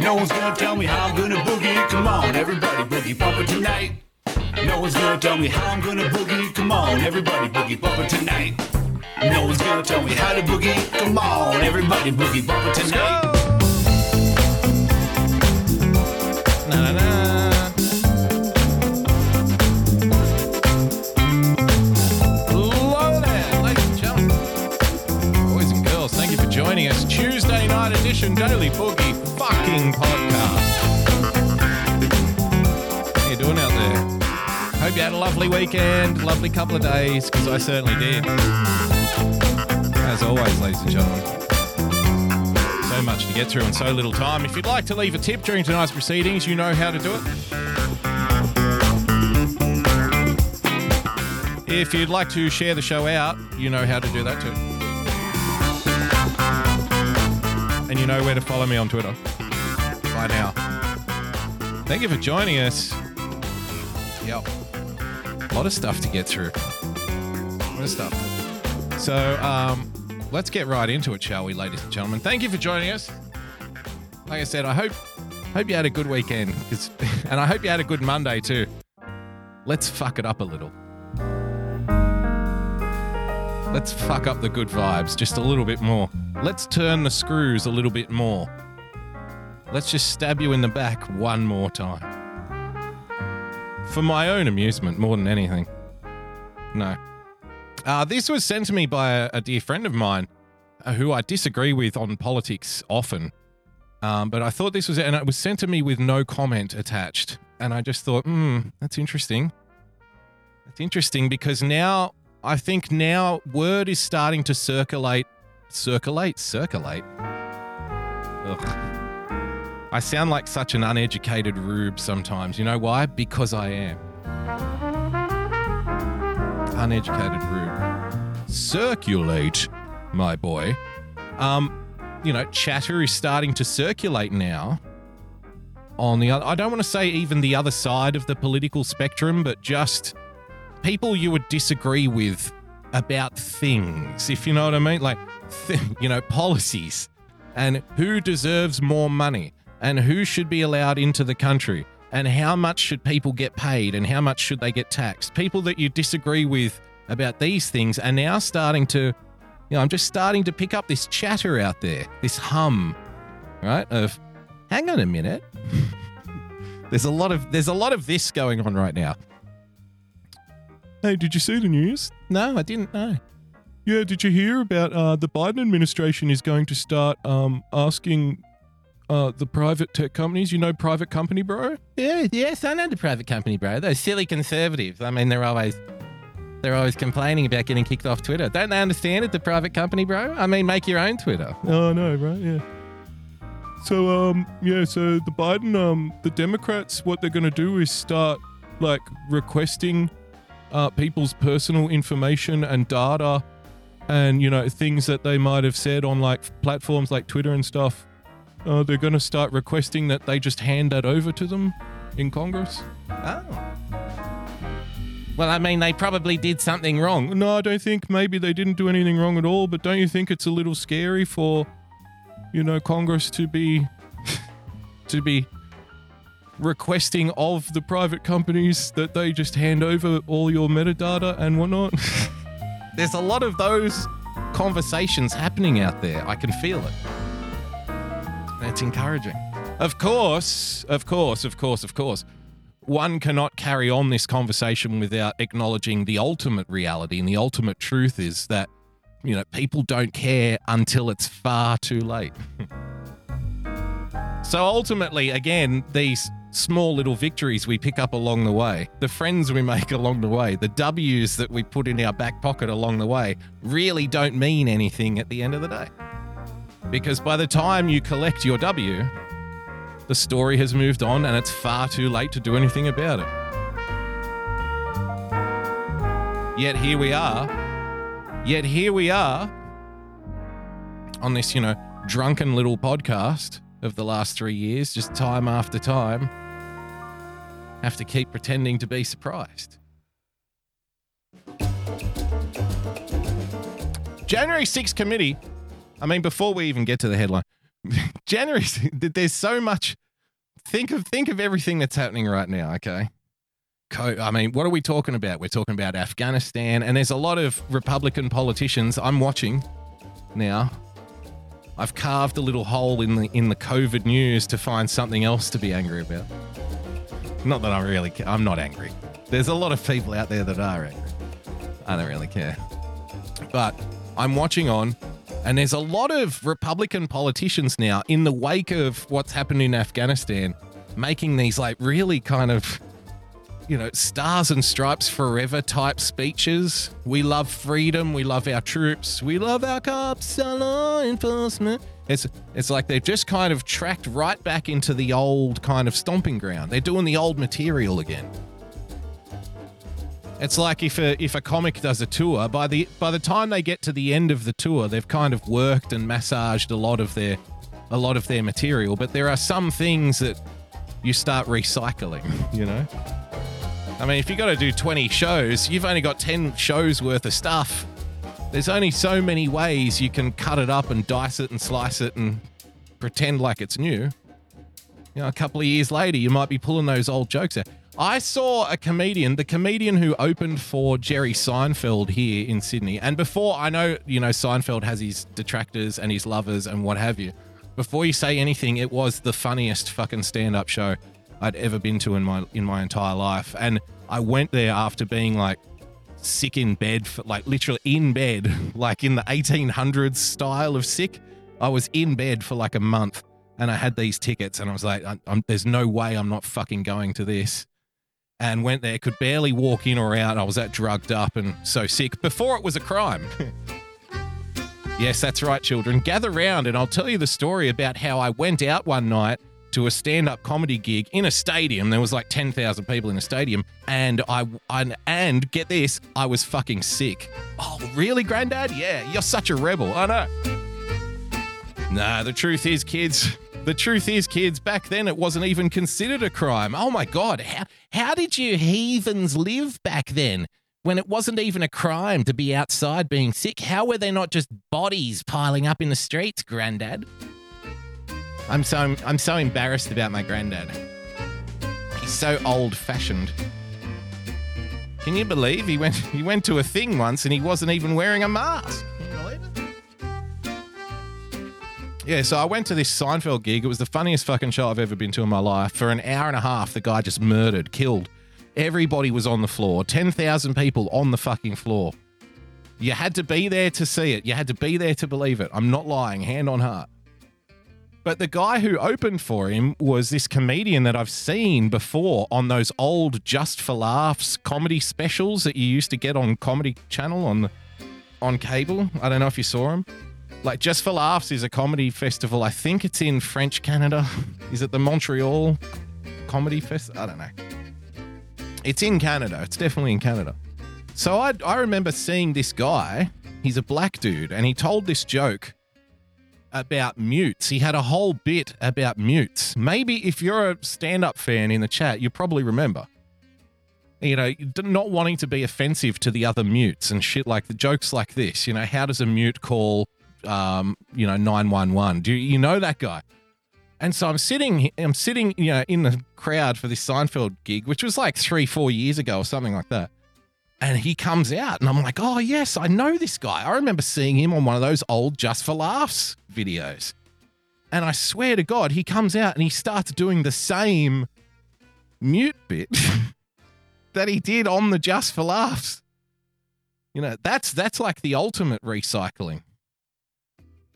No one's gonna tell me how I'm gonna boogie. Come on, everybody boogie bumper tonight. No one's gonna tell me how I'm gonna boogie. Come on, everybody boogie bumper tonight. No one's gonna tell me how to boogie. Come on, everybody boogie bumper tonight. Joining us. Tuesday night edition Daily Boogie fucking podcast. How you doing out there? Hope you had a lovely weekend, lovely couple of days, because I certainly did. As always, ladies and gentlemen. So much to get through in so little time. If you'd like to leave a tip during tonight's proceedings, you know how to do it. If you'd like to share the show out, you know how to do that too. And you know where to follow me on Twitter by now. Thank you for joining us. Yep. A lot of stuff to get through. A lot of stuff. So, um, let's get right into it, shall we, ladies and gentlemen? Thank you for joining us. Like I said, I hope hope you had a good weekend, and I hope you had a good Monday too. Let's fuck it up a little. Let's fuck up the good vibes just a little bit more. Let's turn the screws a little bit more. Let's just stab you in the back one more time. For my own amusement, more than anything. No. Uh, this was sent to me by a, a dear friend of mine uh, who I disagree with on politics often. Um, but I thought this was, and it was sent to me with no comment attached. And I just thought, hmm, that's interesting. That's interesting because now, I think now word is starting to circulate, circulate, circulate. Ugh. I sound like such an uneducated rube sometimes. You know why? Because I am. Uneducated rube. Circulate, my boy. Um, you know, chatter is starting to circulate now. On the other, I don't want to say even the other side of the political spectrum, but just people you would disagree with about things, if you know what I mean, like th- you know policies and who deserves more money and who should be allowed into the country and how much should people get paid and how much should they get taxed. People that you disagree with about these things are now starting to, you know, I'm just starting to pick up this chatter out there, this hum, right? Of, hang on a minute. there's a lot of there's a lot of this going on right now. Hey, did you see the news? No, I didn't know. Yeah, did you hear about uh, the Biden administration is going to start um, asking uh, the private tech companies, you know, private company, bro? Yeah, yes, I know the private company, bro. Those silly conservatives. I mean, they're always they're always complaining about getting kicked off Twitter. Don't they understand it, the private company, bro? I mean, make your own Twitter. Oh, no, right? Yeah. So, um, yeah, so the Biden, um, the Democrats, what they're going to do is start, like, requesting uh, people's personal information and data and, you know, things that they might have said on, like, platforms like Twitter and stuff. Uh, they're going to start requesting that they just hand that over to them in Congress. Oh. Well, I mean, they probably did something wrong. No, I don't think maybe they didn't do anything wrong at all, but don't you think it's a little scary for, you know, Congress to be to be requesting of the private companies that they just hand over all your metadata and whatnot? There's a lot of those conversations happening out there. I can feel it. That's encouraging. Of course, of course, of course, of course. One cannot carry on this conversation without acknowledging the ultimate reality. And the ultimate truth is that, you know, people don't care until it's far too late. so ultimately, again, these small little victories we pick up along the way, the friends we make along the way, the W's that we put in our back pocket along the way really don't mean anything at the end of the day. Because by the time you collect your W, the story has moved on and it's far too late to do anything about it. Yet here we are. Yet here we are on this, you know, drunken little podcast of the last three years, just time after time, have to keep pretending to be surprised. January 6th committee. I mean, before we even get to the headline, January. There's so much. Think of think of everything that's happening right now. Okay. I mean, what are we talking about? We're talking about Afghanistan, and there's a lot of Republican politicians I'm watching now. I've carved a little hole in the in the COVID news to find something else to be angry about. Not that I really care. I'm not angry. There's a lot of people out there that are angry. I don't really care. But I'm watching on, and there's a lot of Republican politicians now in the wake of what's happened in Afghanistan making these like really kind of you know, stars and stripes forever type speeches. We love freedom. We love our troops. We love our cops, our law enforcement. It's it's like they've just kind of tracked right back into the old kind of stomping ground. They're doing the old material again. It's like if a if a comic does a tour, by the by the time they get to the end of the tour, they've kind of worked and massaged a lot of their a lot of their material, but there are some things that you start recycling, you know? I mean, if you got to do 20 shows, you've only got 10 shows worth of stuff. There's only so many ways you can cut it up and dice it and slice it and pretend like it's new. You know, a couple of years later, you might be pulling those old jokes out. I saw a comedian, the comedian who opened for Jerry Seinfeld here in Sydney. And before I know, you know, Seinfeld has his detractors and his lovers and what have you. Before you say anything, it was the funniest fucking stand-up show I'd ever been to in my in my entire life. And I went there after being like sick in bed for like literally in bed, like in the 1800s style of sick. I was in bed for like a month and I had these tickets and I was like, there's no way I'm not fucking going to this. And went there, could barely walk in or out. I was that drugged up and so sick before it was a crime. yes, that's right, children. Gather round and I'll tell you the story about how I went out one night to a stand-up comedy gig in a stadium. There was like 10,000 people in a stadium and I, I and get this, I was fucking sick. Oh, really, granddad? Yeah, you're such a rebel. I know. Nah, the truth is, kids, the truth is, kids, back then it wasn't even considered a crime. Oh my god, how how did you heathens live back then? When it wasn't even a crime to be outside being sick, how were they not just bodies piling up in the streets, Granddad? I'm so I'm so embarrassed about my granddad. He's so old-fashioned. Can you believe he went he went to a thing once and he wasn't even wearing a mask? Can you believe it? Yeah, so I went to this Seinfeld gig. It was the funniest fucking show I've ever been to in my life. For an hour and a half, the guy just murdered, killed. Everybody was on the floor. 10,000 people on the fucking floor. You had to be there to see it. You had to be there to believe it. I'm not lying, hand on heart. But the guy who opened for him was this comedian that I've seen before on those old Just for Laughs comedy specials that you used to get on Comedy Channel on on cable. I don't know if you saw him. Like Just for Laughs is a comedy festival. I think it's in French Canada. Is it the Montreal Comedy Fest? I don't know. It's in Canada. It's definitely in Canada. So I I remember seeing this guy. He's a black dude, and he told this joke about mutes. He had a whole bit about mutes. Maybe if you're a stand up fan in the chat, you probably remember. You know, not wanting to be offensive to the other mutes and shit like the jokes like this. You know, how does a mute call, um, you know, 911? Do you, know that guy? And so I'm sitting, I'm sitting, you know, in the crowd for this Seinfeld gig, which was like three, four years ago or something like that and he comes out and I'm like, oh yes, I know this guy. I remember seeing him on one of those old Just for Laughs videos. And I swear to God, he comes out and he starts doing the same mute bit that he did on the Just for Laughs. You know, that's that's like the ultimate recycling.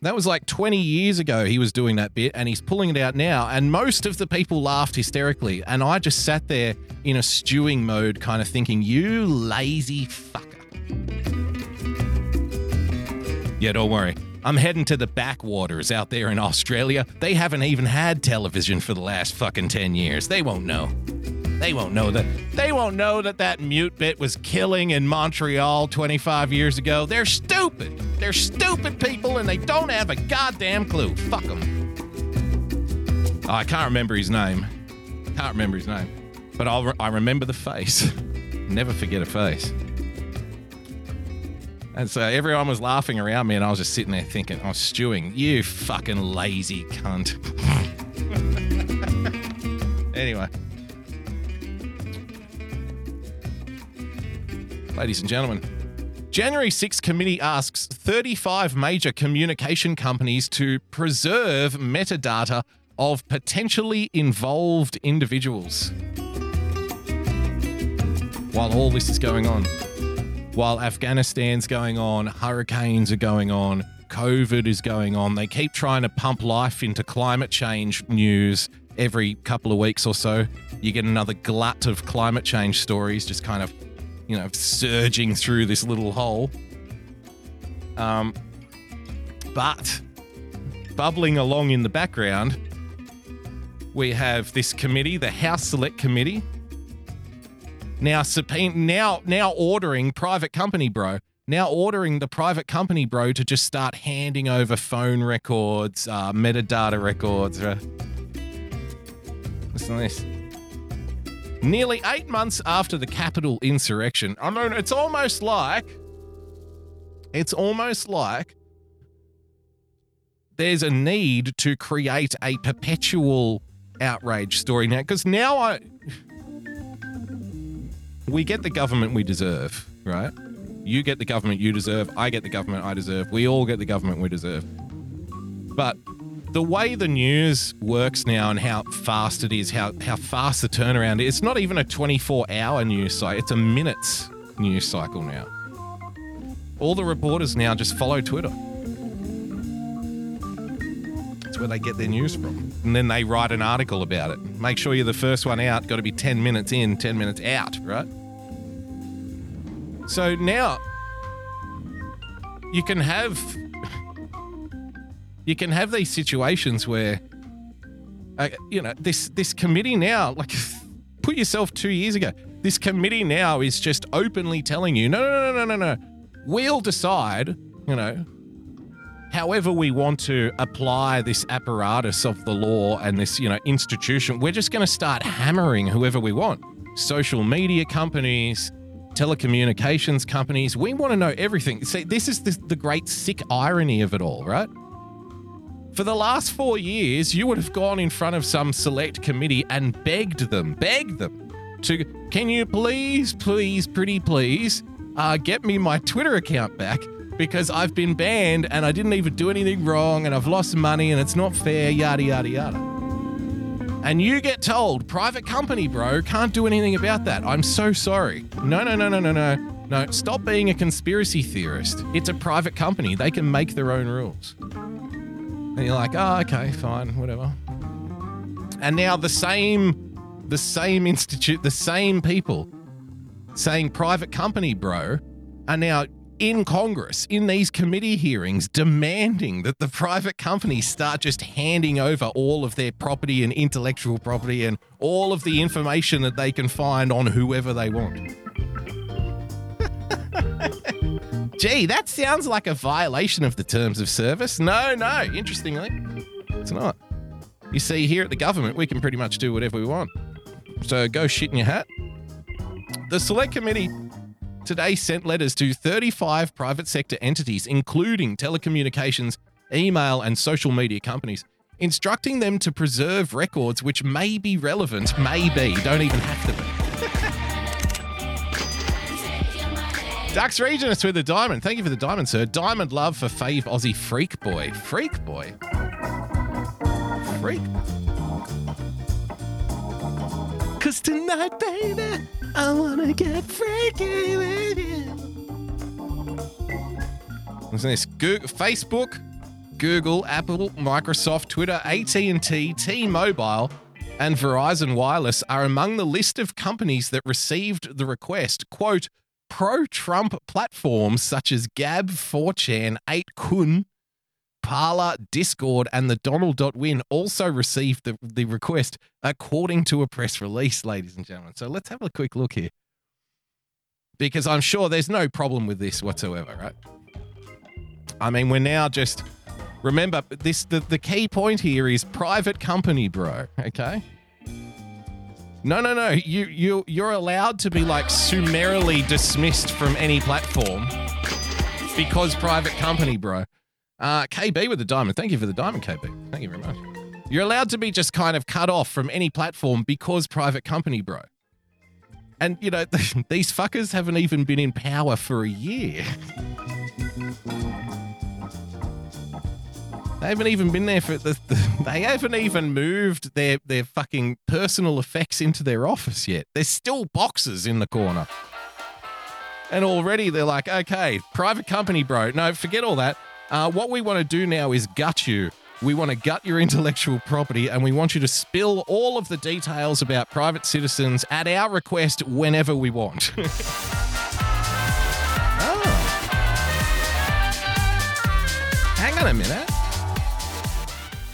That was like 20 years ago he was doing that bit and he's pulling it out now. And most of the people laughed hysterically. And I just sat there in a stewing mode, kind of thinking, you lazy fucker. Yeah, don't worry. I'm heading to the backwaters out there in Australia. They haven't even had television for the last fucking 10 years. They won't know. They won't know that. They won't know that that mute bit was killing in Montreal 25 years ago. They're stupid. They're stupid people and they don't have a goddamn clue. Fuck them. Oh, I can't remember his name. Can't remember his name. But I'll re- I remember the face. Never forget a face. And so everyone was laughing around me, and I was just sitting there thinking, I was stewing, you fucking lazy cunt. anyway. Ladies and gentlemen, January 6 committee asks 35 major communication companies to preserve metadata of potentially involved individuals. While all this is going on, while Afghanistan's going on, hurricanes are going on, COVID is going on, they keep trying to pump life into climate change news every couple of weeks or so. You get another glut of climate change stories just kind of, you know, surging through this little hole. Um, but bubbling along in the background, we have this committee, the House Select Committee, now subpoena, now now ordering private company bro, now ordering the private company bro to just start handing over phone records, uh, metadata records. Uh, listen to this. Nearly eight months after the Capitol insurrection, I mean, it's almost like, it's almost like there's a need to create a perpetual outrage story now because now I we get the government we deserve, right? You get the government you deserve, I get the government I deserve, we all get the government we deserve. But the way the news works now and how fast it is, how how fast the turnaround is, it's not even a 24 hour news cycle, it's a minutes news cycle now. All the reporters now just follow Twitter. That's where they get their news from. And then they write an article about it. Make sure you're the first one out. Got to be 10 minutes in, 10 minutes out, right? So now you can have you can have these situations where uh, you know this this committee now like put yourself 2 years ago this committee now is just openly telling you no no no no no no we'll decide you know however we want to apply this apparatus of the law and this, you know, institution, we're just going to start hammering whoever we want. Social media companies, telecommunications companies, we want to know everything. See, this is the, the great sick irony of it all, right? For the last four years, you would have gone in front of some select committee and begged them, begged them to, can you please, please, pretty please, uh, get me my Twitter account back because I've been banned and I didn't even do anything wrong and I've lost money and it's not fair, yada, yada, yada. And you get told, private company, bro, can't do anything about that. I'm so sorry. No, no, no, no, no, no. No, stop being a conspiracy theorist. It's a private company. They can make their own rules. And you're like, oh, okay, fine, whatever. And now the same, the same institute, the same people saying private company, bro, are now in Congress, in these committee hearings, demanding that the private companies start just handing over all of their property and intellectual property and all of the information that they can find on whoever they want. Gee, that sounds like a violation of the terms of service. No, no, interestingly, it's not. You see, here at the government, we can pretty much do whatever we want. So go shit in your hat. The select committee today sent letters to 35 private sector entities, including telecommunications, email, and social media companies, instructing them to preserve records which may be relevant, may be, don't even have to be. Dux Regis with the diamond. Thank you for the diamond, sir. Diamond love for fave Aussie freak boy. Freak boy. Freak. Cause tonight, baby, I wanna get freaky with you. What's this? Google, Facebook, Google, Apple, Microsoft, Twitter, AT&T, T-Mobile, and Verizon Wireless are among the list of companies that received the request. Quote, pro-Trump platforms such as Gab, 4chan, 8kun, Parler, Discord, and the Donald.win also received the, the request, according to a press release, ladies and gentlemen. So let's have a quick look here. Because I'm sure there's no problem with this whatsoever, right? I mean, we're now just remember this the, the key point here is private company, bro. Okay. No, no, no. You you you're allowed to be like summarily dismissed from any platform because private company, bro. Uh, KB with the diamond. Thank you for the diamond, KB. Thank you very much. You're allowed to be just kind of cut off from any platform because private company, bro. And, you know, these fuckers haven't even been in power for a year. They haven't even been there for the, the, They haven't even moved their their fucking personal effects into their office yet. There's still boxes in the corner, and already they're like, okay, private company, bro. No, forget all that. Uh, what we want to do now is gut you. We want to gut your intellectual property, and we want you to spill all of the details about private citizens at our request whenever we want. oh. Hang on a minute.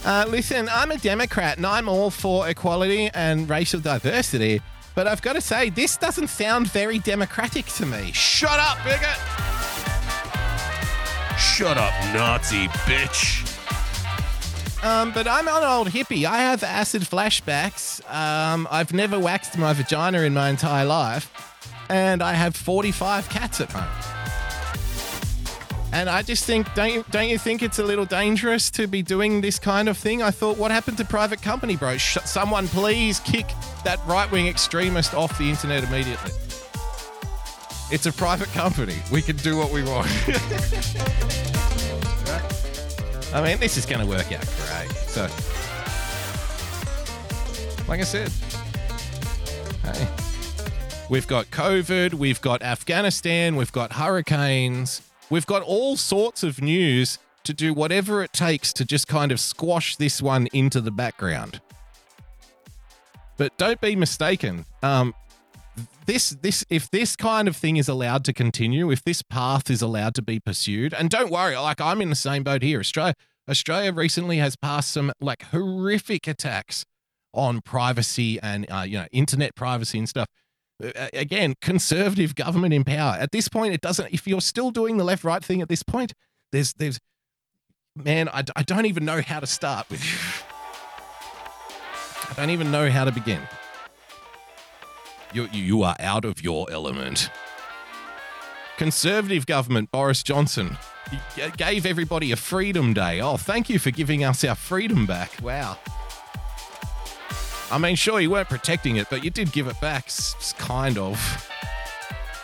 Uh, listen, I'm a Democrat and I'm all for equality and racial diversity, but I've got to say, this doesn't sound very democratic to me. Shut up, bigot! Shut up, Nazi bitch. Um, but I'm an old hippie. I have acid flashbacks. Um, I've never waxed my vagina in my entire life, and I have 45 cats at home. And I just think, don't you, don't you think it's a little dangerous to be doing this kind of thing? I thought, what happened to private company, bro? Sh- someone please kick that right wing extremist off the internet immediately. It's a private company. We can do what we want. right? I mean, this is going to work out great. So, like I said, hey, we've got COVID, we've got Afghanistan, we've got hurricanes We've got all sorts of news to do whatever it takes to just kind of squash this one into the background. But don't be mistaken. Um, this this if this kind of thing is allowed to continue, if this path is allowed to be pursued, and don't worry, like I'm in the same boat here. Australia Australia recently has passed some like horrific attacks on privacy and uh, you know internet privacy and stuff again, conservative government in power. At this point, it doesn't. If you're still doing the left right thing at this point, there's there's man, I, I don't even know how to start with you. I don't even know how to begin. You, you are out of your element. Conservative government, Boris Johnson, gave everybody a freedom day. Oh, thank you for giving us our freedom back. Wow. I mean, sure, you weren't protecting it, but you did give it back, kind of.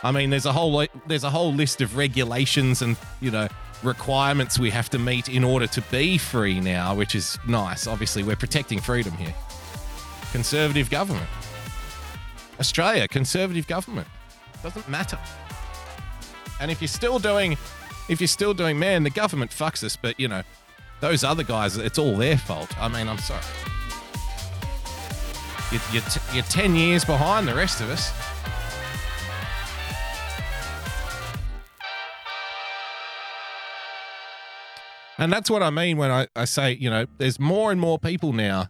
I mean, there's a whole there's a whole list of regulations and you know requirements we have to meet in order to be free now, which is nice. Obviously, we're protecting freedom here. Conservative government, Australia, conservative government doesn't matter. And if you're still doing, if you're still doing, man, the government fucks us, but you know, those other guys, it's all their fault. I mean, I'm sorry. You're, you're, t- you're 10 years behind the rest of us. And that's what I mean when I, I say, you know, there's more and more people now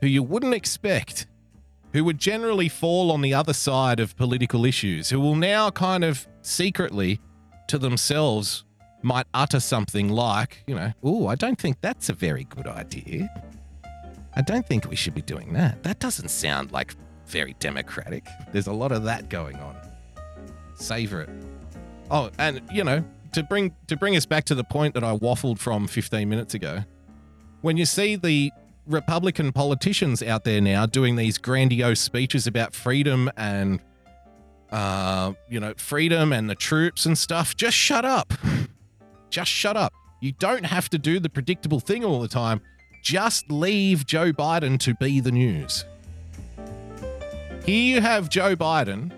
who you wouldn't expect, who would generally fall on the other side of political issues, who will now kind of secretly to themselves might utter something like, you know, oh, I don't think that's a very good idea. I don't think we should be doing that. That doesn't sound like very democratic. There's a lot of that going on. Savor it. Oh, and you know, to bring to bring us back to the point that I waffled from 15 minutes ago. When you see the Republican politicians out there now doing these grandiose speeches about freedom and uh, you know, freedom and the troops and stuff, just shut up. Just shut up. You don't have to do the predictable thing all the time just leave Joe Biden to be the news. Here you have Joe Biden,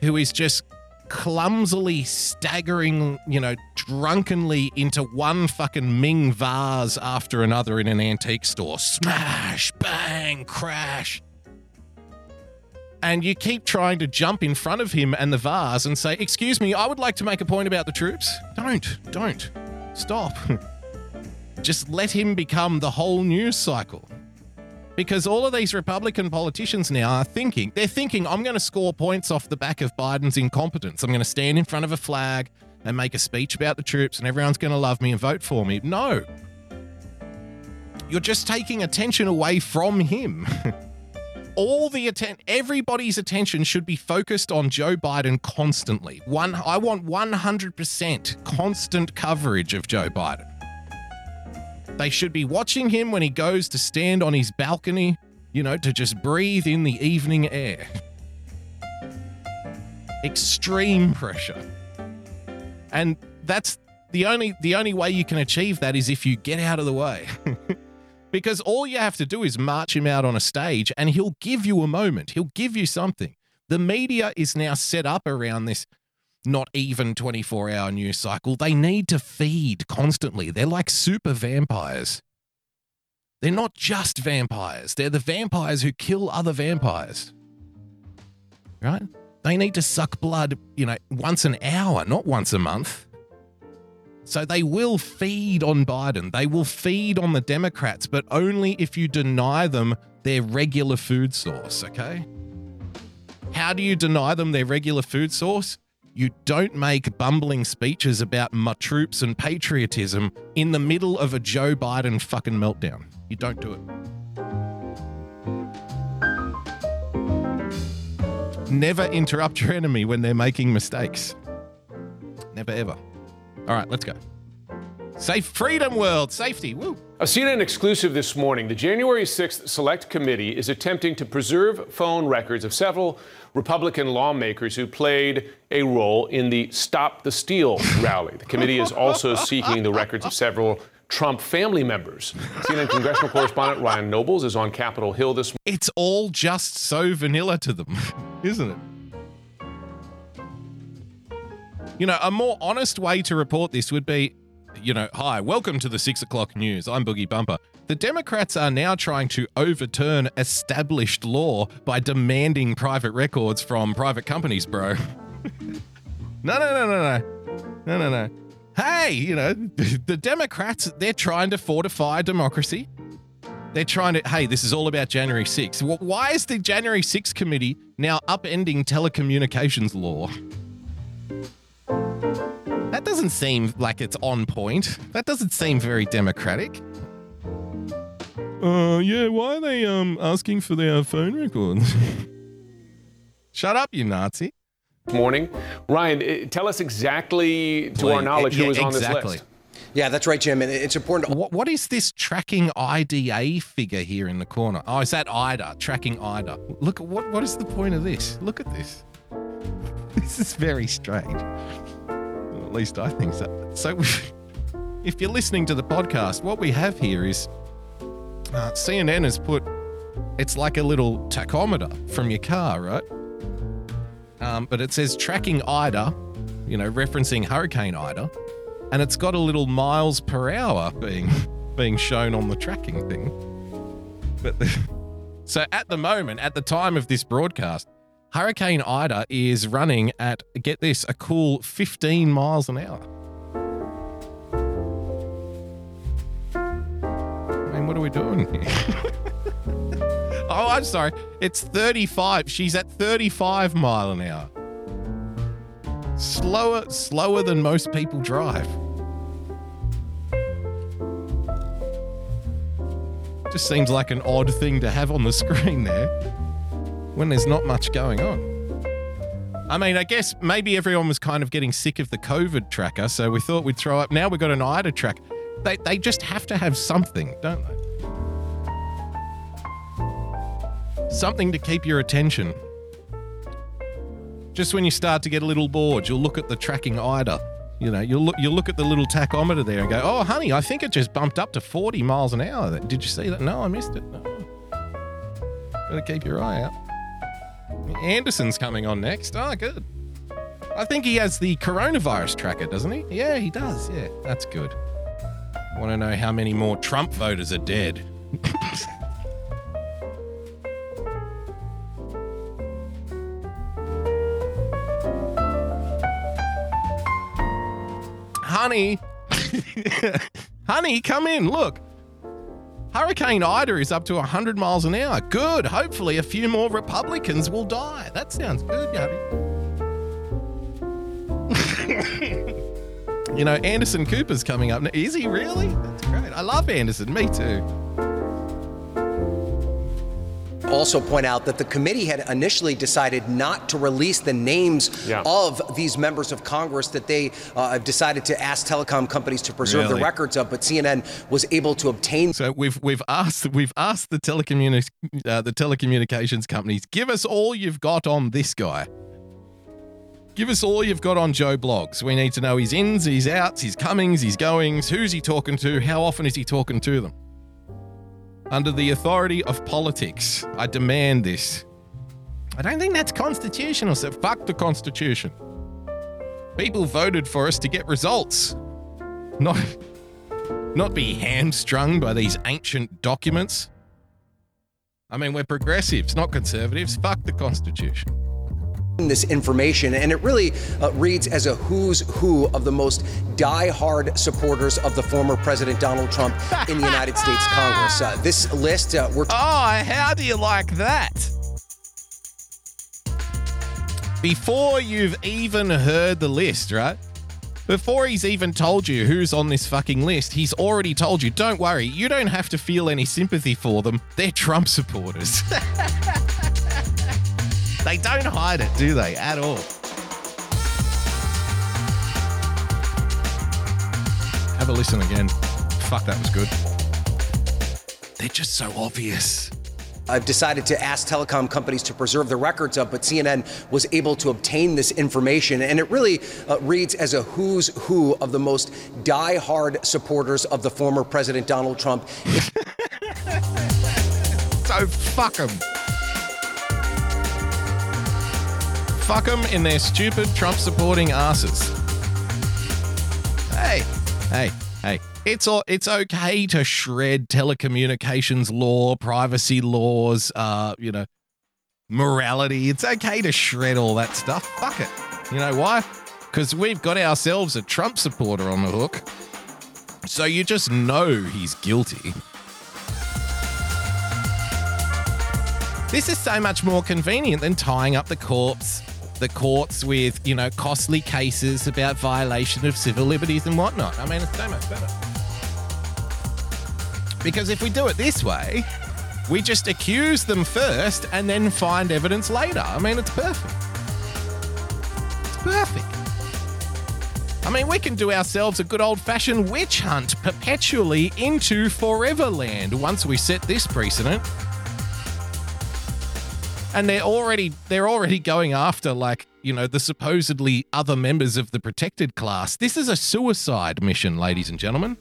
who is just clumsily staggering, you know, drunkenly into one fucking Ming vase after another in an antique store. Smash, bang, crash. And you keep trying to jump in front of him and the vase and say, Excuse me, I would like to make a point about the troops. Don't, don't. Stop. Just let him become the whole news cycle. Because all of these Republican politicians now are thinking, they're thinking, I'm going to score points off the back of Biden's incompetence. I'm going to stand in front of a flag and make a speech about the troops, and everyone's going to love me and vote for me. No. You're just taking attention away from him. all the attention, everybody's attention should be focused on Joe Biden constantly. One I want 100% constant coverage of Joe Biden. They should be watching him when he goes to stand on his balcony, you know, to just breathe in the evening air. Extreme pressure. And that's the only the only way you can achieve that is if you get out of the way. because all you have to do is march him out on a stage and he'll give you a moment. He'll give you something. The media is now set up around this not even 24 hour news cycle. They need to feed constantly. They're like super vampires. They're not just vampires, they're the vampires who kill other vampires. Right? They need to suck blood, you know, once an hour, not once a month. So they will feed on Biden. They will feed on the Democrats, but only if you deny them their regular food source, okay? How do you deny them their regular food source? You don't make bumbling speeches about my troops and patriotism in the middle of a Joe Biden fucking meltdown. You don't do it. Never interrupt your enemy when they're making mistakes. Never ever. All right, let's go. Safe freedom world, safety. Woo. A CNN exclusive this morning. The January 6th Select Committee is attempting to preserve phone records of several Republican lawmakers who played a role in the Stop the Steal rally. The committee is also seeking the records of several Trump family members. CNN congressional correspondent Ryan Nobles is on Capitol Hill this morning. It's all just so vanilla to them, isn't it? You know, a more honest way to report this would be, you know, hi, welcome to the six o'clock news. I'm Boogie Bumper. The Democrats are now trying to overturn established law by demanding private records from private companies, bro. no, no, no, no, no. No, no, no. Hey, you know, the Democrats, they're trying to fortify democracy. They're trying to, hey, this is all about January 6th. Why is the January 6th committee now upending telecommunications law? That doesn't seem like it's on point. That doesn't seem very democratic. Uh, yeah, why are they um asking for their phone records? Shut up, you Nazi. morning. Ryan, eh, tell us exactly, to our Please. knowledge, who Yeah, was on this list. Yeah, that's right, Jim. And it's important. What, what is this tracking IDA figure here in the corner? Oh, is that IDA? Tracking IDA. Look at what what is the point of this? Look at this. This is very strange. At least I think so. So, if you're listening to the podcast, what we have here is uh, CNN has put it's like a little tachometer from your car, right? Um, but it says tracking Ida, you know, referencing Hurricane Ida, and it's got a little miles per hour being being shown on the tracking thing. But the, so at the moment, at the time of this broadcast, Hurricane Ida is running at get this a cool 15 miles an hour. I mean, what are we doing here? oh, I'm sorry. It's 35. She's at 35 mile an hour. Slower, slower than most people drive. Just seems like an odd thing to have on the screen there when there's not much going on. I mean, I guess maybe everyone was kind of getting sick of the COVID tracker, so we thought we'd throw up. Now we've got an IDA track. They, they just have to have something, don't they? Something to keep your attention. Just when you start to get a little bored, you'll look at the tracking IDA. You know, you'll look you'll look at the little tachometer there and go, "Oh, honey, I think it just bumped up to 40 miles an hour." Did you see that? No, I missed it. No. Gotta keep your eye out. Anderson's coming on next. Oh, good. I think he has the coronavirus tracker, doesn't he? Yeah, he does. Yeah, that's good. Want to know how many more Trump voters are dead? Honey, honey, come in. Look, Hurricane Ida is up to 100 miles an hour. Good. Hopefully, a few more Republicans will die. That sounds good, Yabby. you know, Anderson Cooper's coming up. Is he really? That's great. I love Anderson. Me too. Also point out that the committee had initially decided not to release the names Yeah. of these members of Congress that they uh, decided to ask telecom companies to preserve Really? the records of, but CNN was able to obtain So we've we've asked we've asked the telecommuni- uh, the telecommunications companies, give us all you've got on this guy. Give us all you've got on Joe Bloggs. We need to know his ins, his outs, his comings, his goings. Who's he talking to? How often is he talking to them? Under the authority of politics, I demand this. I don't think that's constitutional, so fuck the Constitution. People voted for us to get results, not not be hamstrung by these ancient documents. I mean, we're progressives, not conservatives. Fuck the Constitution. This information, and it really uh, reads as a who's who of the most die-hard supporters of the former President Donald Trump in the United States Congress. Uh, this list, uh, we're Oh, how do you like that? Before you've even heard the list, right? Before he's even told you who's on this fucking list, he's already told you, don't worry, you don't have to feel any sympathy for them. They're Trump supporters. they don't hide it, do they, at all? Have a listen again. Fuck, that was good. They're just so obvious. I've decided to ask telecom companies to preserve the records of, but CNN was able to obtain this information, and it really uh, reads as a who's who of the most die-hard supporters of the former President Donald Trump So fuck them. Fuck them in their stupid Trump supporting asses. Hey, hey, hey. It's all, it's okay to shred telecommunications law, privacy laws, uh, you know, morality. It's okay to shred all that stuff. Fuck it. You know why? Because we've got ourselves a Trump supporter on the hook. So you just know he's guilty. This is so much more convenient than tying up the corpse, the courts with, you know, costly cases about violation of civil liberties and whatnot. I mean, it's so much better. Because if we do it this way, we just accuse them first and then find evidence later. I mean, it's perfect. It's perfect. I mean, we can do ourselves a good old fashioned witch hunt perpetually into Foreverland once we set this precedent and they're already they're already going after like you know the supposedly other members of the protected class. This is a suicide mission ladies and gentlemen.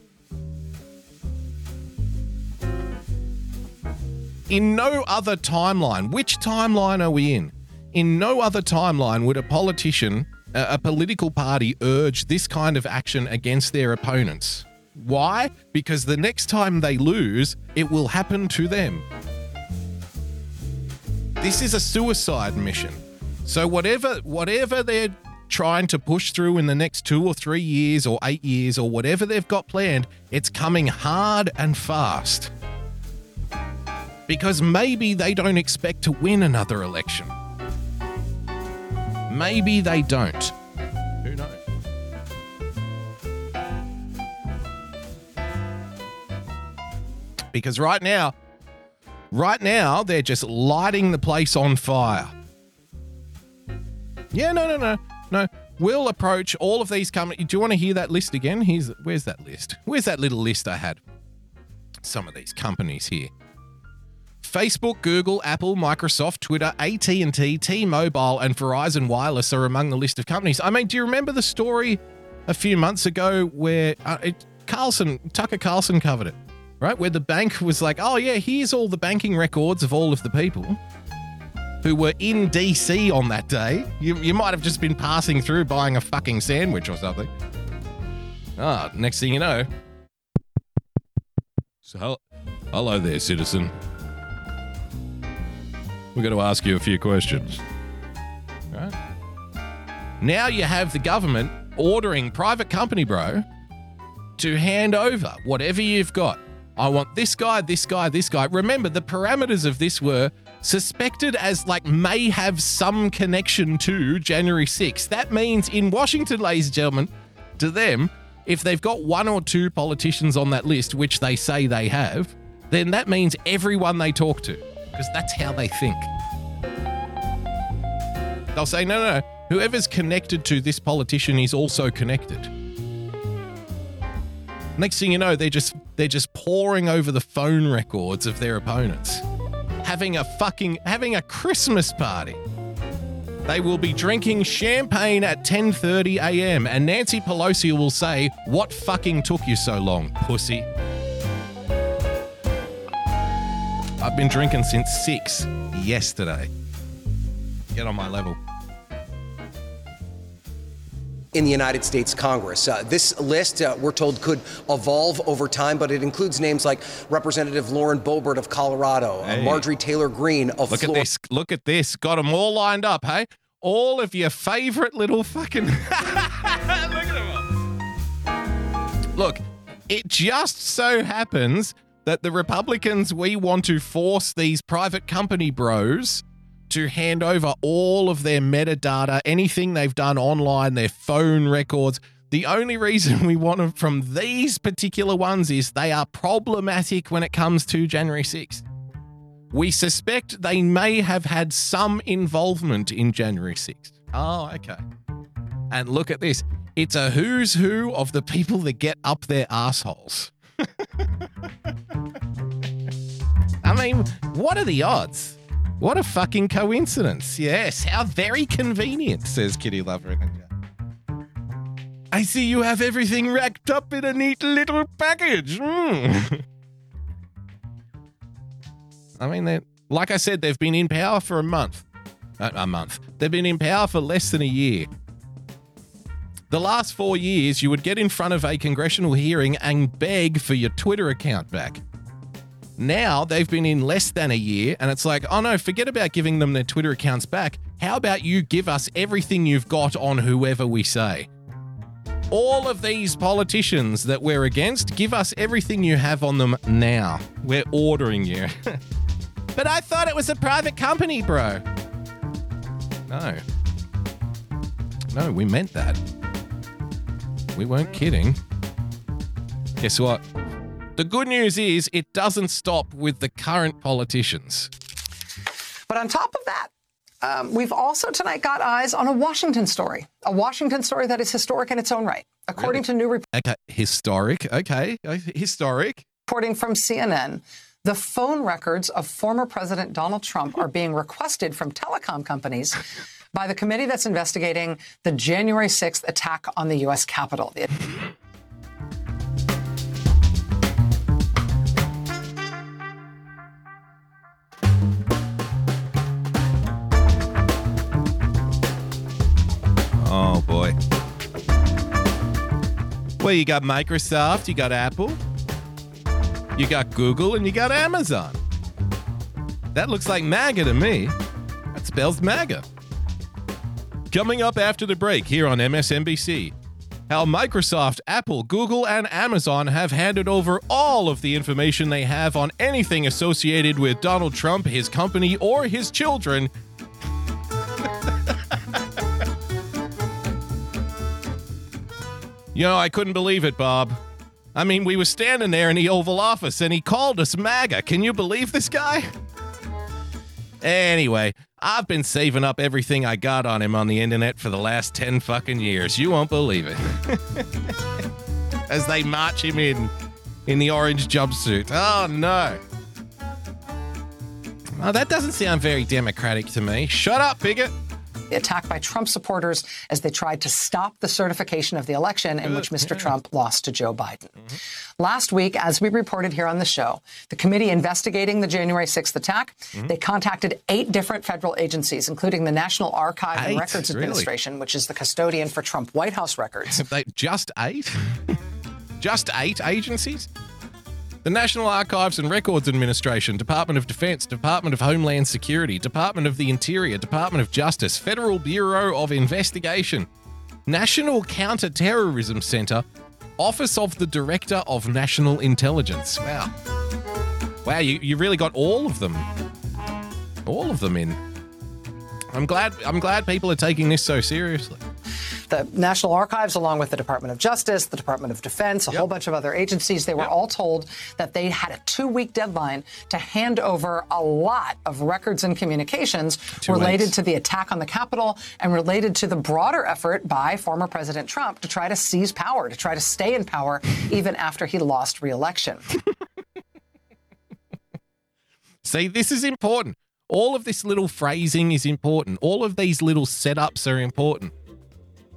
In no other timeline which timeline are we in? In no other timeline would a politician a, a political party urge this kind of action against their opponents. Why? Because the next time they lose it will happen to them this is a suicide mission. So whatever whatever they're trying to push through in the next 2 or 3 years or 8 years or whatever they've got planned, it's coming hard and fast. Because maybe they don't expect to win another election. Maybe they don't. Who knows? Because right now, Right now, they're just lighting the place on fire. Yeah, no, no, no, no. We'll approach all of these companies. Do you want to hear that list again? Here's where's that list? Where's that little list I had? Some of these companies here. Facebook, Google, Apple, Microsoft, Twitter, AT&T, T-Mobile, and Verizon Wireless are among the list of companies. I mean, do you remember the story a few months ago where uh, it, Carlson, Tucker Carlson covered it? Right? Where the bank was like, oh, yeah, here's all the banking records of all of the people who were in DC on that day. You, you might have just been passing through buying a fucking sandwich or something. Ah, next thing you know. So, hel- hello there, citizen. We're going to ask you a few questions. Right? Now you have the government ordering private company, bro, to hand over whatever you've got. I want this guy, this guy, this guy. Remember, the parameters of this were suspected as like may have some connection to January 6th. That means in Washington, ladies and gentlemen, to them, if they've got one or two politicians on that list, which they say they have, then that means everyone they talk to. because that's how they think. They'll say, no, no, no, whoever's connected to this politician is also connected. Next thing you know, they're just they're just poring over the phone records of their opponents, having a fucking having a Christmas party. They will be drinking champagne at 10:30 a.m. and Nancy Pelosi will say, "What fucking took you so long, pussy?" I've been drinking since 6 yesterday. Get on my level. In the United States Congress. Uh, this list, uh, we're told, could evolve over time, but it includes names like Representative Lauren Boebert of Colorado, uh, Marjorie Taylor Greene of Look at this. Look at this. Got them all lined up, hey? All of your favorite little fucking. Look at them. all. Look, it just so happens that the Republicans, we want to force these private company bros to hand over all of their metadata, anything they've done online, their phone records. The only reason we want them from these particular ones is they are problematic when it comes to January 6th. We suspect they may have had some involvement in January 6th. Oh, okay. And look at this. It's a who's who of the people that get up their assholes. I mean, what are the odds? What a fucking coincidence. Yes, how very convenient, says Kitty Lover in the chat. I see you have everything wrapped up in a neat little package. Mm. I mean, they like I said, they've been in power for a month. Uh, a month. They've been in power for less than a year. The last four years, you would get in front of a congressional hearing and beg for your Twitter account back. Now they've been in less than a year, and it's like, oh no, forget about giving them their Twitter accounts back. How about you give us everything you've got on whoever we say? All of these politicians that we're against, give us everything you have on them now. We're ordering you. but I thought it was a private company, bro. No. No, we meant that. We weren't kidding. Guess what? The good news is it doesn't stop with the current politicians. But on top of that, um, we've also tonight got eyes on a Washington story, a Washington story that is historic in its own right. According to new Okay, historic. Okay, uh, historic. reporting from CNN, the phone records of former President Donald Trump are being requested from telecom companies by the committee that's investigating the January 6th attack on the U.S. Capitol. The- Well, you got Microsoft, you got Apple, you got Google, and you got Amazon. That looks like MAGA to me. That spells MAGA. Coming up after the break here on MSNBC. How Microsoft, Apple, Google, and Amazon have handed over all of the information they have on anything associated with Donald Trump, his company, or his children You know, I couldn't believe it, Bob. I mean, we were standing there in the Oval Office and he called us MAGA. Can you believe this guy? Anyway, I've been saving up everything I got on him on the internet for the last 10 fucking years. You won't believe it. As they march him in in the orange jumpsuit. Oh no. Oh, that doesn't sound very democratic to me. Shut up, bigot. The attack by Trump supporters as they tried to stop the certification of the election in which Mr. Trump lost to Joe Biden. Mm-hmm. Last week, as we reported here on the show, the committee investigating the January 6th attack, mm-hmm. they contacted eight different federal agencies, including the National Archive and Eight? Records Really? Administration, which is the custodian for Trump White House records. Just eight? just eight agencies? The National Archives and Records Administration, Department of Defense, Department of Homeland Security, Department of the Interior, Department of Justice, Federal Bureau of Investigation, National Counterterrorism Center, Office of the Director of National Intelligence. Wow. Wow, you, you really got all of them. All of them in. I'm glad I'm glad people are taking this so seriously. The National Archives, along with the Department of Justice, the Department of Defense, a whole bunch of other agencies, they were all told that they had a two week deadline to hand over a lot of records and communications Two related weeks. to the attack on the Capitol and related to the broader effort by former President Trump to try to seize power, to try to stay in power even after he lost re election. See, this is important. All of this little phrasing is important. All of these little setups are important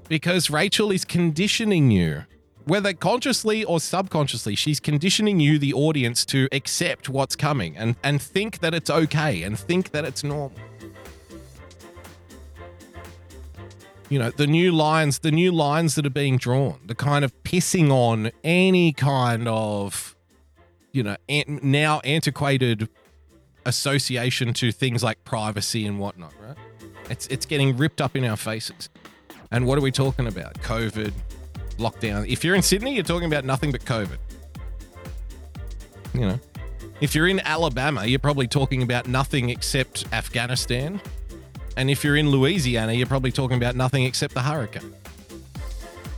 because Rachel is conditioning you, whether consciously or subconsciously, she's conditioning you, the audience, to accept what's coming and, and think that it's okay and think that it's normal. You know, the new lines, the new lines that are being drawn, the kind of pissing on any kind of, you know, an- now antiquated association to things like privacy and whatnot, right? It's it's getting ripped up in our faces. And what are we talking about? COVID, lockdown. If you're in Sydney, you're talking about nothing but COVID. You know, if you're in Alabama, you're probably talking about nothing except Afghanistan. And if you're in Louisiana, you're probably talking about nothing except the hurricane.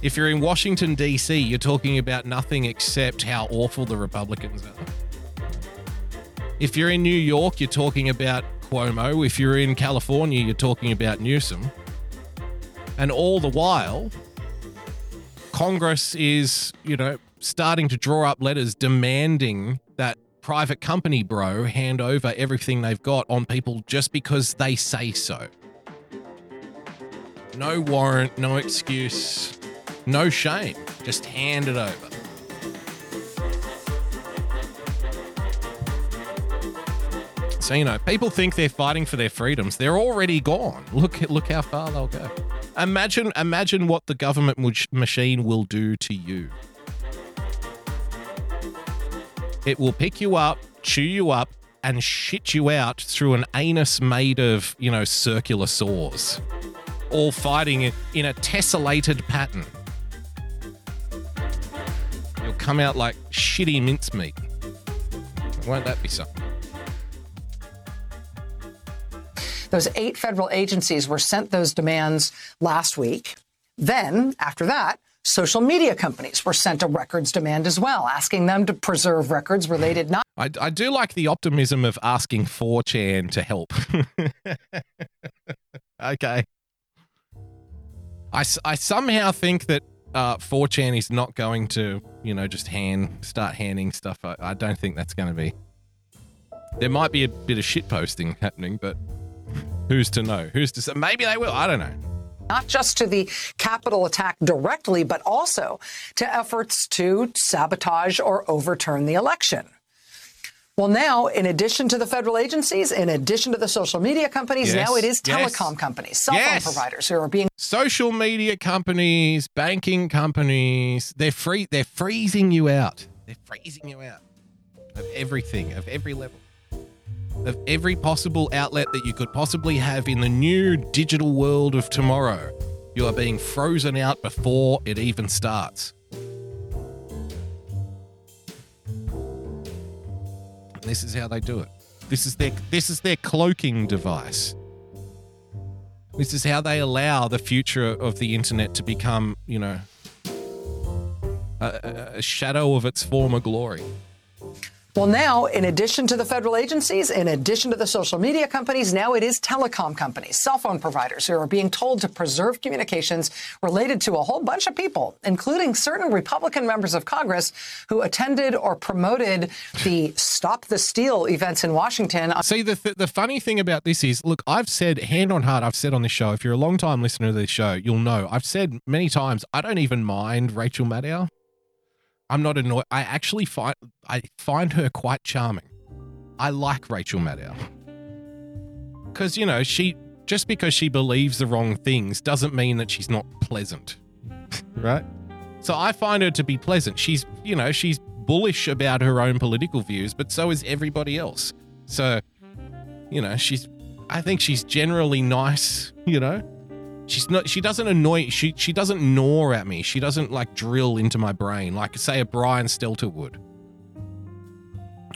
If you're in Washington, D.C., you're talking about nothing except how awful the Republicans are. If you're in New York, you're talking about Cuomo. If you're in California, you're talking about Newsom. And all the while, Congress is, you know, starting to draw up letters demanding that private company bro hand over everything they've got on people just because they say so. No warrant, no excuse, no shame. Just hand it over. Know, people think they're fighting for their freedoms. They're already gone. Look, look how far they'll go. Imagine, imagine what the government mach- machine will do to you. It will pick you up, chew you up, and shit you out through an anus made of, you know, circular saws, all fighting in- in a tessellated pattern. You'll come out like shitty mincemeat. Won't that be something? Those eight federal agencies were sent those demands last week. Then, after that, social media companies were sent a records demand as well, asking them to preserve records related not I, I do like the optimism of asking 4chan to help. okay. I, I somehow think that uh, 4chan is not going to, you know, just hand start handing stuff. I, I don't think that's going to be. There might be a bit of shit posting happening, but who's to know? Who's to say? Maybe they will. I don't know. not just to the Capitol attack directly, but also to efforts to sabotage or overturn the election. Well, now, in addition to the federal agencies, in addition to the social media companies, Yes, now it is yes. telecom companies, cell Yes. phone providers who are being social media companies, banking companies, they're free they're freezing you out. They're freezing you out of everything, of every level. Of every possible outlet that you could possibly have in the new digital world of tomorrow. You are being frozen out before it even starts. This is how they do it. This is their this is their cloaking device. This is how they allow the future of the internet to become, you know, a- a shadow of its former glory. Well, now, in addition to the federal agencies, in addition to the social media companies, now it is telecom companies, cell phone providers who are being told to preserve communications related to a whole bunch of people, including certain Republican members of Congress who attended or promoted the Stop the Steal events in Washington. See, the, th- the funny thing about this is, look, I've said, hand on heart, I've said on this show, if you're a long time listener to this show, you'll know, I've said many times, I don't even mind Rachel Maddow. I'm not annoyed. I actually find I find her quite charming. I like Rachel Maddow. Because, you know, she just because she believes the wrong things doesn't mean that she's not pleasant. right? So I find her to be pleasant. She's, you know, she's bullish about her own political views, but so is everybody else. So, you know, she's I think she's generally nice, you know. She's not she doesn't annoy she she doesn't gnaw at me. She doesn't like drill into my brain like say a Brian Stelter would.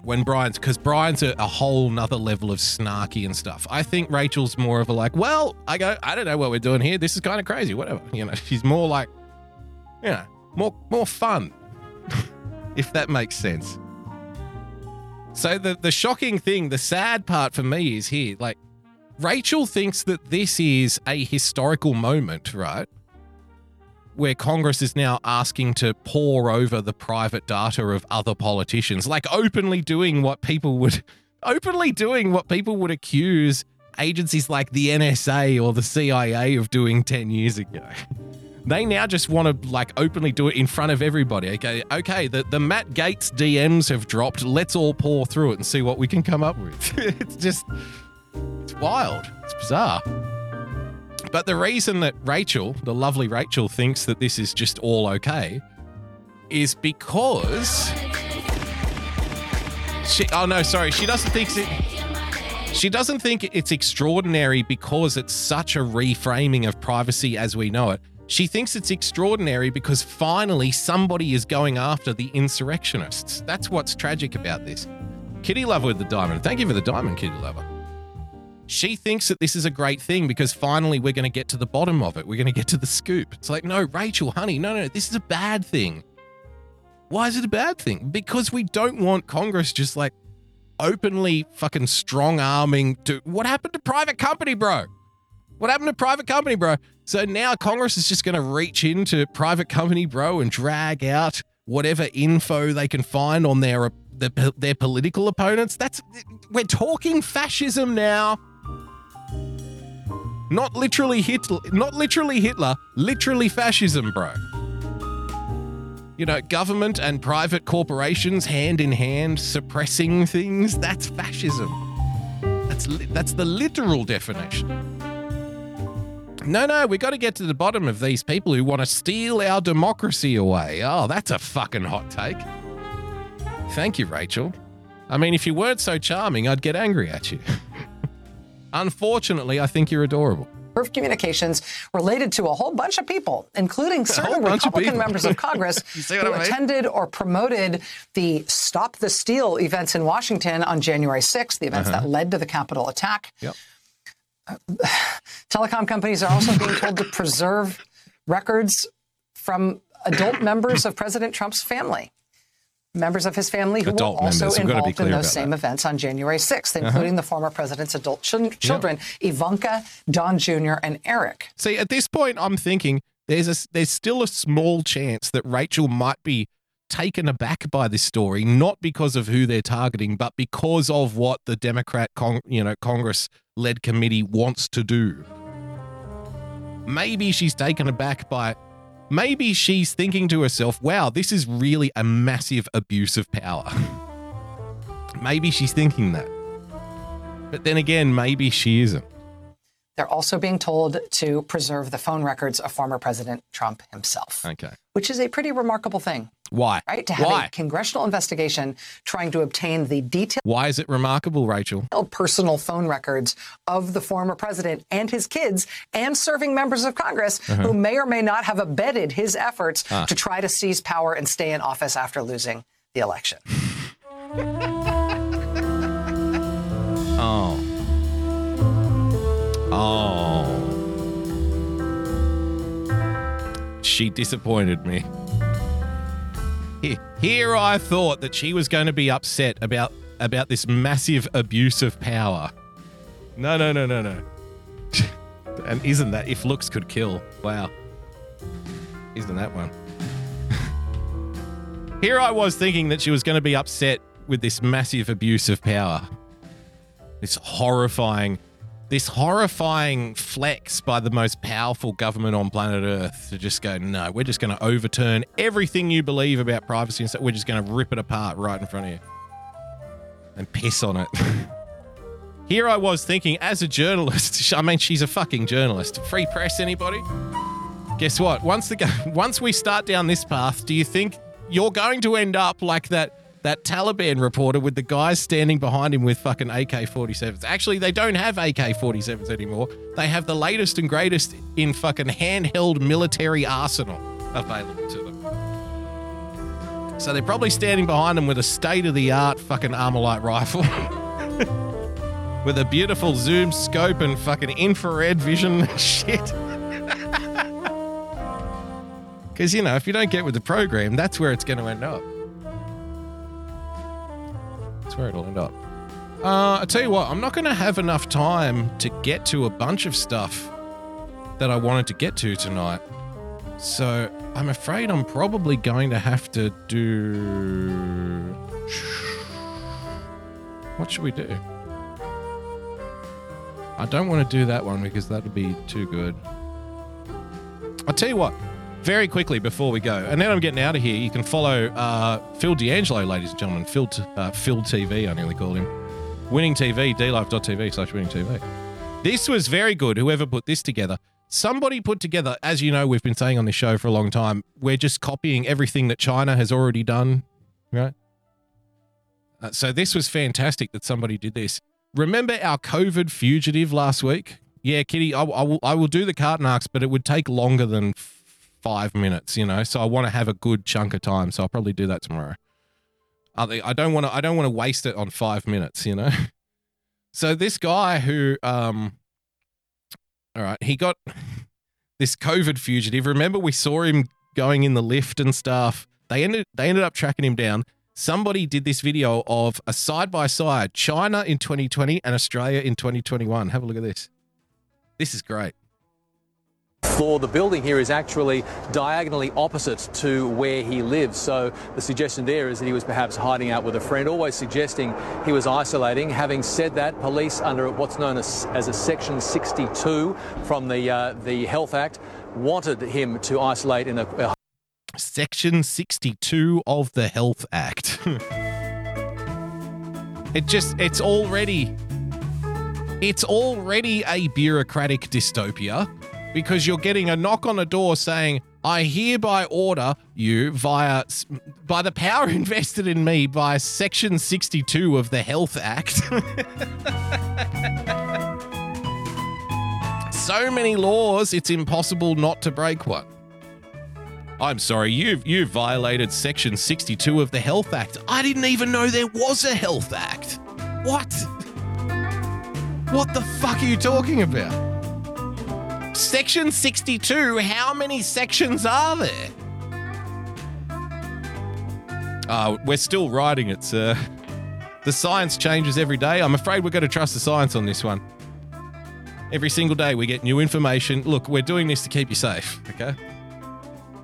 when Brian's because Brian's a, a whole nother level of snarky and stuff. I think Rachel's more of a like, well, I go, I don't know what we're doing here. This is kind of crazy. Whatever, you know. She's more like, you know, more more fun, if that makes sense. So the the shocking thing, the sad part for me is here, like Rachel thinks that this is a historical moment, right? Where Congress is now asking to pour over the private data of other politicians, like openly doing what people would openly doing what people would accuse agencies like the NSA or the CIA of doing 10 years ago. They now just want to like openly do it in front of everybody. Okay, okay, the, the Matt Gaetz DMs have dropped. Let's all pour through it and see what we can come up with. it's just wild. It's bizarre. But the reason that Rachel, the lovely Rachel, thinks that this is just all okay is because she. Oh no, sorry. She doesn't think it. She doesn't think it's extraordinary because it's such a reframing of privacy as we know it. She thinks it's extraordinary because finally somebody is going after the insurrectionists. That's what's tragic about this. Kitty Lover with the diamond. Thank you for the diamond, Kitty Lover. She thinks that this is a great thing because finally we're going to get to the bottom of it. We're going to get to the scoop. It's like, no, Rachel, honey, no, no, this is a bad thing. Why is it a bad thing? Because we don't want Congress just like openly fucking strong arming to what happened to private company, bro? What happened to private company, bro? So now Congress is just going to reach into private company, bro, and drag out whatever info they can find on their their, their political opponents. That's we're talking fascism now. Not literally Hitler, not literally Hitler, literally fascism, bro. You know, government and private corporations hand in hand suppressing things, that's fascism. That's li- that's the literal definition. No, no, we got to get to the bottom of these people who want to steal our democracy away. Oh, that's a fucking hot take. Thank you, Rachel. I mean, if you weren't so charming, I'd get angry at you. Unfortunately, I think you're adorable. of communications related to a whole bunch of people, including certain bunch of Republican members of Congress You see what who I mean? attended or promoted the Stop the Steal events in Washington on January 6th, the events Uh-huh. that led to the Capitol attack. Yep. Telecom companies are also being told to preserve records from adult members of President Trump's family. Members of his family who Adult were also members. We've got to be involved in those same that. Uh-huh. events on January 6th, including the former president's adult chil- children, Ivanka, Don Jr., and Eric. See, at this point, I'm thinking there's a there's still a small chance that Rachel might be taken aback by this story, not because of who they're targeting, but because of what the Democrat, con- you know, Congress-led committee wants to do. Maybe she's taken aback by. Maybe she's thinking to herself, "Wow, this is really a massive abuse of power." maybe she's thinking that, but then again, maybe she isn't. They're also being told to preserve the phone records of former President Trump himself, Okay, which is a pretty remarkable thing, why? right? To have Why? a congressional investigation trying to obtain the detailed Why is it remarkable, Rachel? personal phone records of the former president and his kids and serving members of Congress Uh-huh. who may or may not have abetted his efforts Ah. to try to seize power and stay in office after losing the election. Oh. Oh. She disappointed me. Here, I thought that she was going to be upset about about this massive abuse of power. No, no, no, no, no. and isn't that if looks could kill? Wow. Isn't that one? Here I was thinking that she was going to be upset with this massive abuse of power. This horrifying, this horrifying flex by the most powerful government on planet Earth to just go, no, we're just going to overturn everything you believe about privacy and stuff. We're just going to rip it apart right in front of you and piss on it. Here I was thinking, as a journalist, I mean, she's a fucking journalist. Free press, anybody? Guess what? Once the once we start down this path, do you think you're going to end up like that that Taliban reporter with the guys standing behind him with fucking AK-47s? Actually, they don't have AK-47s anymore. They have the latest and greatest in fucking handheld military arsenal available to them. So they're probably standing behind him with a state of the art fucking Armalite rifle. with a beautiful zoom scope and fucking infrared vision shit. Because, you know, if you don't get with the program, that's where it's going to end up. That's where it'll end up. Uh, I tell you what, I'm not going to have enough time to get to a bunch of stuff that I wanted to get to tonight. So I'm afraid I'm probably going to have to do. What should we do? I don't want to do that one because that would be too good. I'll tell you what, very quickly before we go, and then I'm getting out of here. You can follow uh, Phil D'Angelo, ladies and gentlemen. Phil, t- uh, Phil TV, I nearly called him. Winning TV, dlive.tv slash winning TV. This was very good, whoever put this together. Somebody put together, as you know, we've been saying on this show for a long time, we're just copying everything that China has already done, right? Uh, so this was fantastic that somebody did this. Remember our COVID fugitive last week? Yeah, Kitty, I, I will, I will do the carton arcs, but it would take longer than five minutes, you know. So I want to have a good chunk of time. So I'll probably do that tomorrow. I don't want to. I don't want to waste it on five minutes, you know. So this guy who, um, all right, he got this COVID fugitive. Remember, we saw him going in the lift and stuff. They ended. They ended up tracking him down. Somebody did this video of a side by side China in 2020 and Australia in 2021. Have a look at this. This is great. Floor. The building here is actually diagonally opposite to where he lives. So the suggestion there is that he was perhaps hiding out with a friend, always suggesting he was isolating. Having said that, police under what's known as, as a Section 62 from the, uh, the Health Act wanted him to isolate in a, a Section 62 of the Health Act. it just, it's already, it's already a bureaucratic dystopia because you're getting a knock on the door saying, I hereby order you via, by the power invested in me by Section 62 of the Health Act. so many laws, it's impossible not to break one. I'm sorry, you've you've violated section 62 of the Health Act. I didn't even know there was a Health Act. What? What the fuck are you talking about? Section 62, how many sections are there? Uh, we're still writing it, sir. The science changes every day. I'm afraid we're going to trust the science on this one. Every single day we get new information. Look, we're doing this to keep you safe, okay?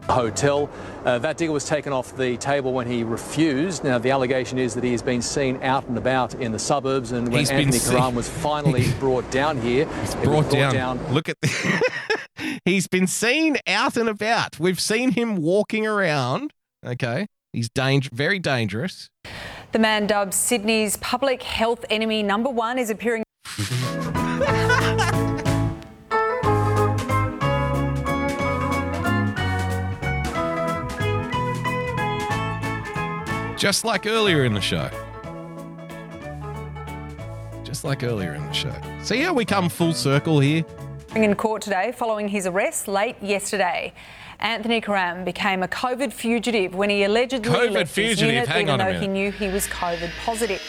Hotel. Uh, that digger was taken off the table when he refused. Now, the allegation is that he has been seen out and about in the suburbs, and when He's Anthony Karam was finally brought down here, He's it was brought, down. Look at the He's been seen out and about. We've seen him walking around. Okay. He's danger very dangerous. The man dubbed Sydney's public health enemy number one is appearing Just like earlier in the show. Just like earlier in the show. See how we come full circle here? in court today following his arrest late yesterday. Anthony Karam became a COVID fugitive when he allegedly COVID left his fugitive, unit, hang even on a though he knew he was COVID positive.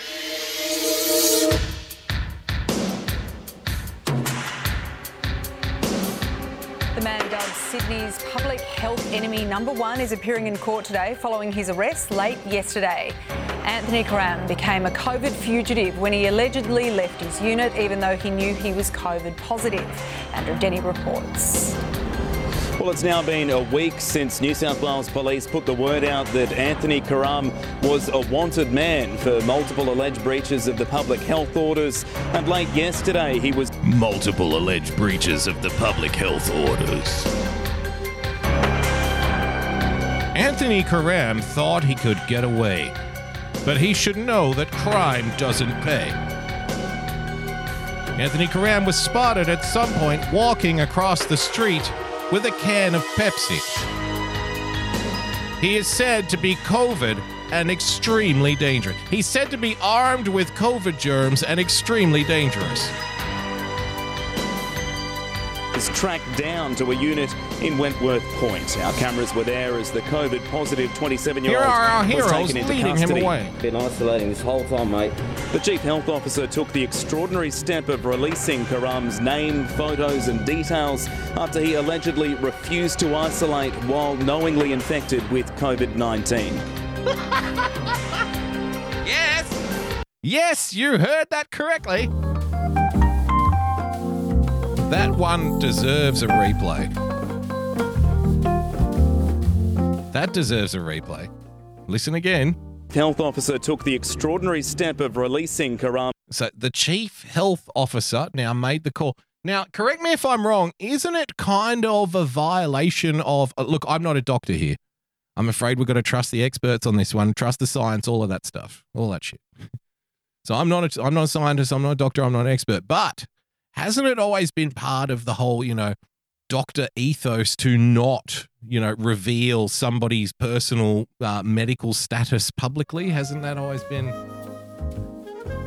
Sydney's public health enemy number one is appearing in court today following his arrest late yesterday. Anthony Karam became a COVID fugitive when he allegedly left his unit, even though he knew he was COVID positive. Andrew Denny reports. Well, it's now been a week since New South Wales Police put the word out that Anthony Karam was a wanted man for multiple alleged breaches of the public health orders. And late yesterday, he was Multiple alleged breaches of the public health orders. Anthony Karam thought he could get away, but he should know that crime doesn't pay. Anthony Karam was spotted at some point walking across the street with a can of Pepsi. He is said to be COVID and extremely dangerous. He's said to be armed with COVID germs and extremely dangerous. Was tracked down to a unit in Wentworth Point. Our cameras were there as the COVID positive 27 year old was heroes taken into leading custody. him away. Been isolating this whole time, mate. The chief health officer took the extraordinary step of releasing Karam's name, photos, and details after he allegedly refused to isolate while knowingly infected with COVID 19. Yes. Yes, you heard that correctly. That one deserves a replay. That deserves a replay. Listen again. Health officer took the extraordinary step of releasing Karam. So the chief health officer now made the call. Now, correct me if I'm wrong. Isn't it kind of a violation of? uh, Look, I'm not a doctor here. I'm afraid we've got to trust the experts on this one, trust the science, all of that stuff, all that shit. So I'm not a, I'm not a scientist. I'm not a doctor. I'm not an expert. But hasn't it always been part of the whole, you know, doctor ethos to not, you know, reveal somebody's personal uh, medical status publicly? Hasn't that always been?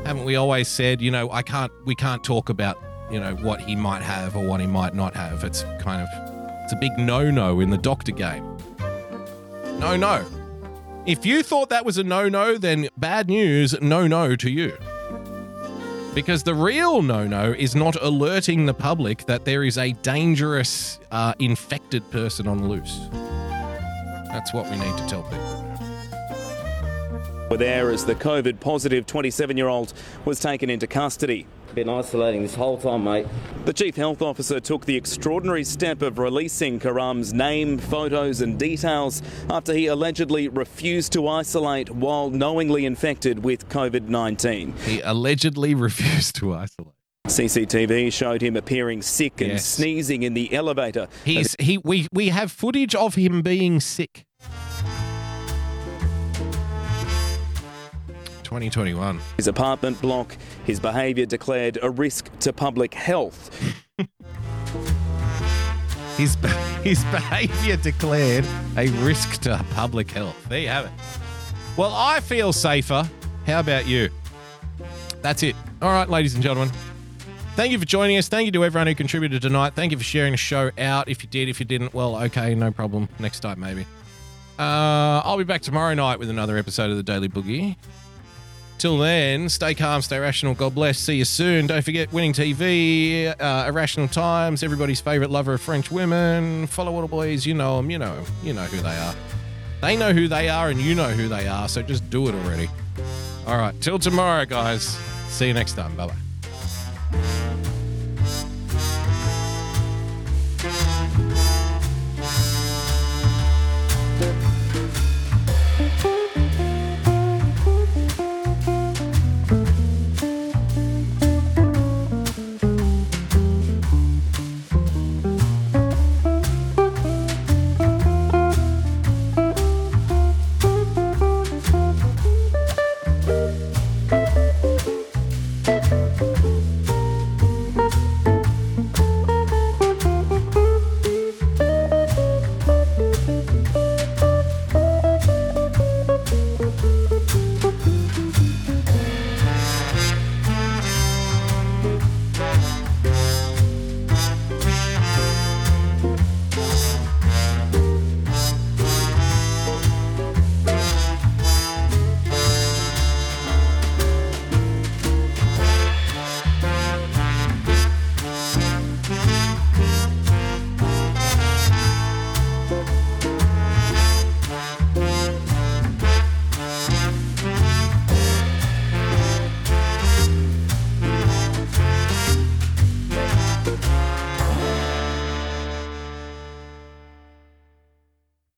haven't we always said, you know, I can't, we can't talk about, you know, what he might have or what he might not have. It's kind of, it's a big no-no in the doctor game. No, no. If you thought that was a no-no, then bad news, no-no to you. Because the real no-no is not alerting the public that there is a dangerous, uh, infected person on loose. That's what we need to tell people. were there as the COVID positive 27 year old was taken into custody. Been isolating this whole time, mate. The chief health officer took the extraordinary step of releasing Karam's name, photos, and details after he allegedly refused to isolate while knowingly infected with COVID 19. He allegedly refused to isolate. CCTV showed him appearing sick and Yes. sneezing in the elevator. He's he we we have footage of him being sick. 2021. His apartment block, his behaviour declared a risk to public health. His his behaviour declared a risk to public health. There you have it. Well, I feel safer. How about you? That's it. All right, ladies and gentlemen. Thank you for joining us. Thank you to everyone who contributed tonight. Thank you for sharing the show out. If you did, if you didn't, well, okay, no problem. Next time, maybe. Uh, I'll be back tomorrow night with another episode of the Daily Boogie. Till then, stay calm, stay rational. God bless. See you soon. Don't forget Winning TV, uh, Irrational Times, everybody's favorite lover of French women. Follow Water Boys. You know them. You know 'em. You know who they are. They know who they are, and you know who they are. So just do it already. All right. Till tomorrow, guys. See you next time. Bye bye.